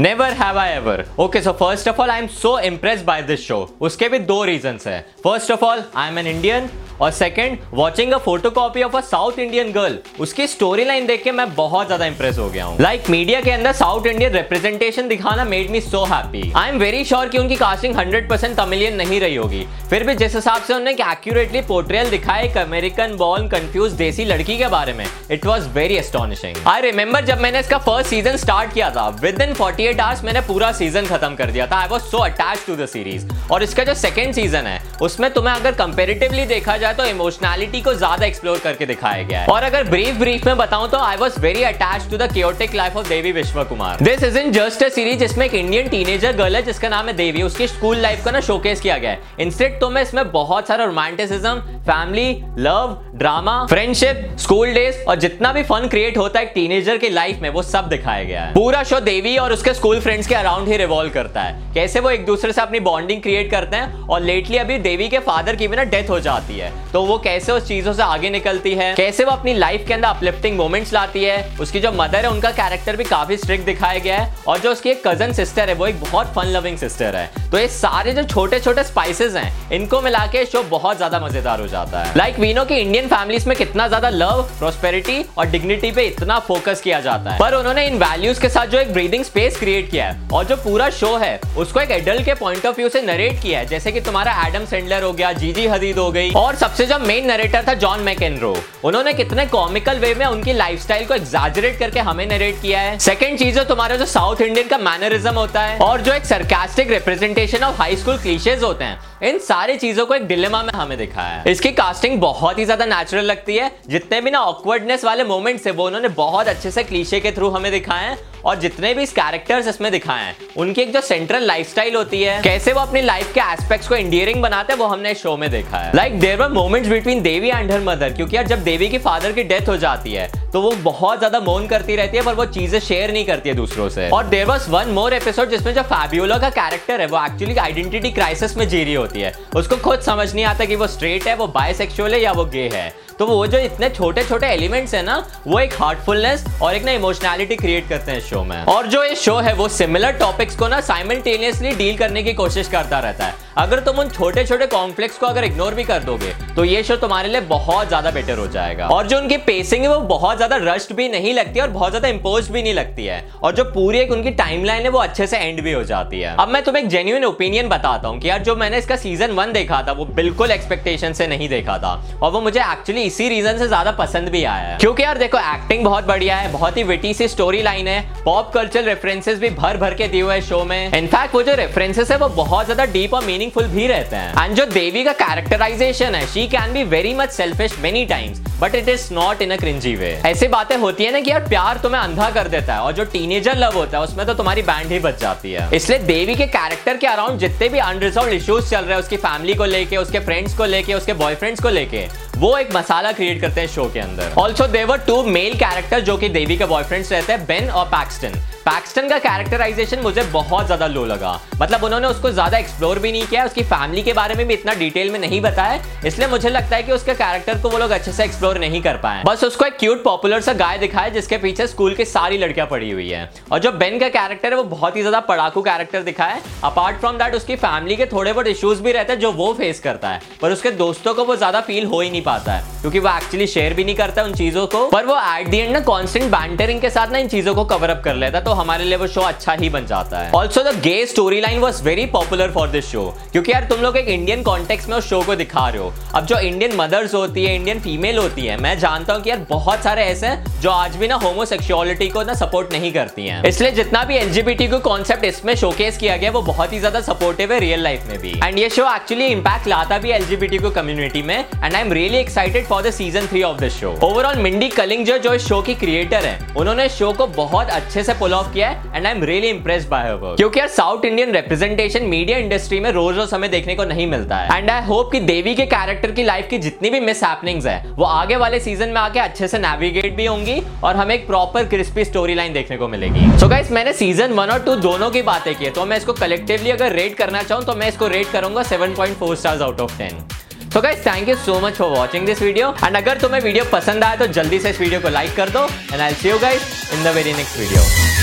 Never have I ever okay so first of all I am so impress by this show उसके भी दो reason है. First of all I am an Indian और second watching a photocopy of a South Indian girl उसकी story line देख के मैं बहुत ज़्यादा इंप्रेस हो गया हूँ. लाइक मीडिया के अंदर साउथ इंडियन रिप्रेजेंटेशन दिखाना made me so happy I am very sure कि उनकी कास्टिंग 100% तमिलियन नहीं रही होगी. फिर भी जिस हिसाब से उन्होंने एक्यूरेटली पोर्ट्रेयल दिखाया एक अमेरिकन बॉर्न कंफ्यूज देसी लड़की के बारे में it was very astonishing I remember जब मैंने इसका फ़र्स्ट सीज़न स्टार्ट किया था within forty eight hours मैंने पूरा सीज़न खत्म कर दिया था। I was so attach to the series और इसका जो सेकंड सीज़न है, उसमें तुम्हें अगर कंपेरेटिवली देखा जाए तो इमोशनैलिटी को ज़्यादा एक्सप्लोर करके दिखाया गया है। और अगर ब्रीफ ब्रीफ में बताऊँ तो I was very attach to the chaotic life of Devi Vishwakumar this is in just a series जिसमें एक इंडियन टीनेजर गर्ल है, जिसका नाम है देवी उसकी स्कूल लाइफ को ना शोकेस किया गया है। इंस्टेड तो मैं इसमें बहुत सारा romanticism family love drama friendship school days और जितना भी फन क्रिएट होता है टीनेजर की लाइफ में, वो सब दिखाया गया है। पूरा शो देवी और उसके स्कूल फ्रेंड्स के अराउंड ही रिवॉल्व करता है। कैसे वो एक दूसरे से अपनी बॉन्डिंग क्रिएट करते हैं, और लेटली अभी देवी के फादर की भी ना डेथ हो जाती है। तो वो कैसे उस चीज़ों से आगे निकलती है, कैसे वो अपनी लाइफ के अंदर अपलिफ्टिंग मोमेंट्स लाती है, उसकी जो मदर है, उनका कैरेक्टर भी काफ़ी स्ट्रिक्ट दिखाया गया है, और जो उसकी एक कज़न सिस्टर है, वो एक बहुत फन लविंग सिस्टर है। तो ये सारे जो छोटे छोटे स्पाइसेस हैं, इनको मिला के शो बहुत ज़्यादा मज़ेदार हो जाता है। लाइक वीनो की इंडियन फैमिलीज़ में कितना ज़्यादा लव प्रोस्पेरिटी और डिग्निटी पे इतना फोकस किया जाता है। पर उन्होंने इन वैल्यूज़ के साथ जो एक ब्रीदिंग स्पेस क्रिएट किया है और जो पूरा शो है, उसको एक एडल्ट के पॉइंट ऑफ़ व्यू से नरेट किया है। जैसे कि तुम्हारा एडम सेंडलर हो गया जीजी हदीद हो गई और सबसे जो मेन नरेटर था जॉन मैकेनरो उन्होंने कितने कॉमिकल वे में उनकी लाइफस्टाइल को एग्जैजरेट करके हमें नरेट किया है। सेकंड चीज़ तुम्हारा जो साउथ इंडियन का मैनरिज्म होता है और जो एक sarcastic representation of high school cliches होते हैं, इन सारी चीज़ों को एक डिलेमा में हमें दिखाया है। इसकी कास्टिंग बहुत ही ज़्यादा नेचुरल लगती है। जितने भी ना ऑकवर्डनेस वाले मोमेंट्स है, वो उन्होंने बहुत अच्छे से क्लीशे के थ्रू हमें दिखाए हैं। और जितने भी इस कैरेक्टर्स इसमें दिखाए हैं, उनकी एक जो सेंट्रल लाइफस्टाइल होती है, कैसे वो अपनी लाइफ के एस्पेक्ट्स को इंडियरिंग बनाते हैं, वो हमने शो में देखा है। Like there were moments between Devi and her mother क्योंकि यार जब देवी की फादर की डेथ हो जाती है तो वो बहुत ज़्यादा मोन करती रहती है, पर वो चीज़ें शेयर नहीं करती है दूसरों से। और there was one more episode जिसमें जो फैबियोला का कैरेक्टर है, वो एक्चुअली आइडेंटिटी क्राइसिस में जी रही होती है। उसको खुद समझ नहीं आता कि वो स्ट्रेट है, वो बायसेक्सुअल है या वो गे है। तो वो जो इतने छोटे छोटे एलिमेंट्स है ना, वो एक हार्टफुलनेस और एक ना इमोशनैलिटी क्रिएट करते हैं शो में। और जो ये शो है, वो सिमिलर टॉपिक्स को ना साइमल्टेनियसली डील करने की कोशिश करता रहता है। अगर तुम उन छोटे छोटे कॉम्प्लेक्स को अगर इग्नोर भी कर दोगे तो ये शो तुम्हारे लिए बहुत ज़्यादा बेटर हो जाएगा। और जो उनकी पेसिंग है, वो बहुत ज़्यादा रश्ड भी नहीं लगती और बहुत ज़्यादा इम्पोज भी नहीं लगती है। और जो पूरी एक उनकी टाइमलाइन है, वो अच्छे से एंड भी हो जाती है। अब मैं तुम्हें एक जेन्यून ओपिनियन बताता हूँ कि यार, जो मैंने इसका सीज़न वन देखा था, वो बिल्कुल एक्सपेक्टेशन से नहीं देखा था। और वो मुझे एक्चुअली इसी रीजन से ज़्यादा पसंद भी आया है। क्योंकि यार, देखो एक्टिंग बहुत बढ़िया है, बहुत ही विटी सी स्टोरी लाइन है। पॉप कल्चर रेफरेंसेस भी भर भर के दिए हुए शो में। इनफैक्ट वो जो रेफरेंसेस है, वो बहुत ज़्यादा डीप और मीनिंगफुल भी रहते हैं। एंड जो देवी का कैरेक्टराइजेशन है she He can be very much selfish many times. But it is not in a cringey way ऐसी बातें होती है ना कि यार प्यार तुम्हें अंधा कर देता है और जो टीनेजर लव होता है, उसमें तो तुम्हारी बैंड ही बच जाती है। इसलिए देवी के कैरेक्टर के अराउंड जितने भी अनरिजॉल्व इश्यूज़ चल रहे हैं, उसकी फैमिली को लेके, उसके फ्रेंड्स को लेके, उसके बॉयफ्रेंड्स को लेके, वो एक मसाला क्रिएट करते हैं शो के अंदर। Also there two male character जो कि देवी के बॉयफ्रेंड्स रहते हैं बेन और पैक्सटन पैक्सटन का कैरेक्टराइजेशन मुझे बहुत ज़्यादा लो लगा। मतलब उन्होंने उसको ज़्यादा एक्सप्लोर भी नहीं किया, उसकी फैमिली के बारे में भी इतना डिटेल में नहीं बताया, इसलिए मुझे लगता है कि उसके कैरेक्टर को वो लोग अच्छे से एक्सप्लोर नहीं कर पाए। बस उसको एक क्यूट पॉपुलर सा गाय दिखाया जिसके पीछे स्कूल की सारी लड़कियाँ पड़ी हुई है। और जो बेन का कैरेक्टर है, वो बहुत ही ज़्यादा पड़ाकू कैरेक्टर दिखाया है अपार्ट फ्रॉम दैट उसकी फैमिली के थोड़े बहुत इश्यूज़ भी रहते हैं, जो वो फेस करता है। पर उसके दोस्तों को वो ज़्यादा फील हो ही नहीं पाता है, क्योंकि वो एक्चुअली शेयर भी नहीं करता उन चीज़ों को। पर वो एट दी एंड ना कॉन्स्टेंट बैंटरिंग के साथ ना इन चीज़ों को कवर अप कर लेता तो हमारे लिए वो शो अच्छा ही बन जाता है। Also the gay story line was very popular for this show क्योंकि यार तुम लोग एक इंडियन कॉन्टेक्स में उस शो को दिखा रहे हो। अब जो इंडियन मदर्स होती है इंडियन फीमेल होती है मैं जानता हूँ कि यार बहुत सारे ऐसे हैं जो आज भी ना होमोसेक्सुअलिटी को ना सपोर्ट नहीं करती हैं। इसलिए जितना भी एलजीबीटी को कॉन्सेप्ट इसमें शोकेस किया गया, वो बहुत ही ज़्यादा सपोर्टिव है रियल लाइफ में भी। एंड ये शो एक्चुअली इंपैक्ट लाता भी एलजीबीटी को कम्युनिटी में and I am really excited for the season three of this show overall Mindy Kaling जो जो इस शो की क्रिएटर है, उन्होंने शो को बहुत अच्छे से पुल ऑफ़ किया है and I am really impress by क्योंकि यार South Indian representation media industry में रोज रोज हमें देखने को नहीं मिलता है। एंड आई होप कि देवी के कैरेक्टर की लाइफ की जितनी भी मिस है, वो आगे वाले सीज़न में आके अच्छे से नेविगेट भी होंगी और हमें एक प्रॉपर क्रिस्पी स्टोरी लाइन देखने को मिलेगी। सो so गाइस मैंने सीज़न वन और टू दोनों की बातें की तो मैं इसको कलेक्टिवली अगर रेट करना चाहूँ तो मैं इसको रेट करूँगा 7.4 stars out of ten so guys thank you so much for watching this video and अगर तुम्हें वीडियो पसंद आया तो जल्दी से इस वीडियो को लाइक कर दो। And I see you guys in the very next video